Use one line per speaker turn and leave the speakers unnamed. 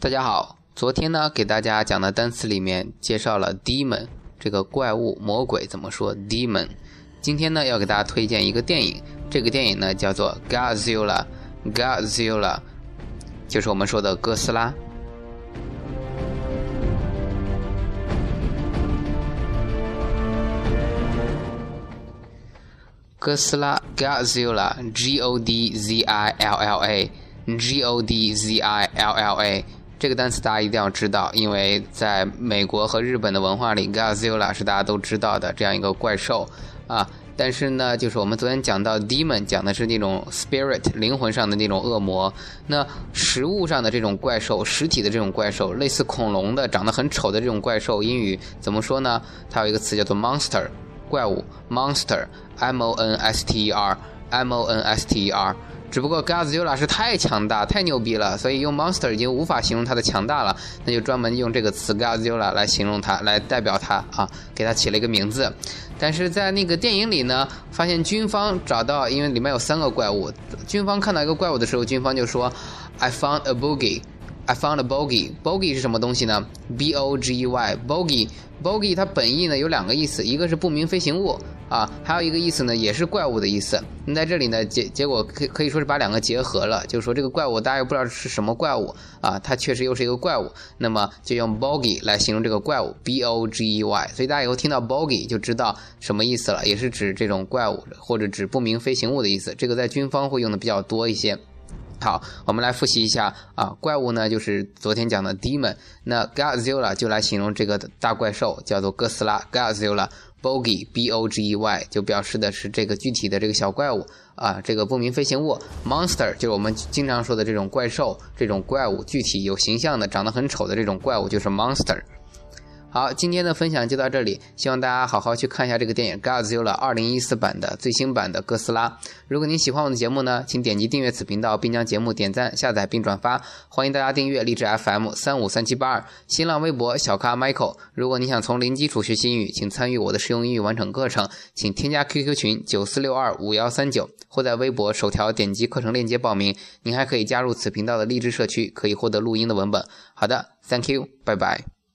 大家好，昨天呢给大家讲的单词里面介绍了 demon 这个怪物、魔鬼怎么说 demon。今天呢要给大家推荐一个电影，这个电影呢叫做 Godzilla，Godzilla 就是我们说的哥斯拉。哥斯拉 Godzilla，G O D Z I L L A，G O D Z I L L A。这个单词大家一定要知道，因为在美国和日本的文化里，Godzilla 是大家都知道的这样一个怪兽啊。但是呢，就是我们昨天讲到 demon，讲的是那种 spirit 灵魂上的那种恶魔。那实物上的这种怪兽，实体的这种怪兽，类似恐龙的、长得很丑的这种怪兽，英语怎么说呢？它有一个词叫做 monster，怪物 monster，M O N S T E R，M O N S T E R。只不过 gazilla 是太强大、太牛逼了，所以用 monster 已经无法形容它的强大了，那就专门用这个词 gazilla 来形容它，来代表它啊，给它起了一个名字。但是在那个电影里呢，发现军方找到，因为里面有三个怪物，军方看到一个怪物的时候，军方就说：“I found a boogie。” I found a bogey. Bogey 是什么东西呢？B O G E Y. Bogey. Bogey 它本意呢有两个意思，一个是不明飞行物啊，还有一个意思呢也是怪物的意思。那在这里呢结结果可可以说是把两个结合了，就是说这个怪物大家又不知道是什么怪物啊，它确实又是一个怪物，那么就用 bogey 来形容这个怪物，B O G E Y。所以大家以后听到 bogey 就知道什么意思了，也是指这种怪物或者指不明飞行物的意思。这个在军方会用的比较多一些。好，我们来复习一下啊，怪物呢就是昨天讲的 demon，那 Godzilla 就来形容这个大怪兽，叫做哥斯拉。Godzilla，bogey B O G E Y 就表示的是这个具体的这个小怪物啊，这个不明飞行物。Monster 就是我们经常说的这种怪兽，这种怪物具体有形象的，长得很丑的这种怪物就是 monster。好，今天的分享就到这里，希望大家好好去看一下这个电影《Godzilla》二零一四版的最新版的哥斯拉。如果您喜欢我的节目呢，请点击订阅此频道，并将节目点赞、下载并转发。欢迎大家订阅荔枝 FM 三五三七八二、新浪微博小咖 Michael。如果你想从零基础学习英语，请参与我的实用英语完整课程，请添加 QQ 群九四六二五幺三九，或在微博首条点击课程链接报名。您还可以加入此频道的励志社区，可以获得录音的文本。好的，Thank you，拜拜。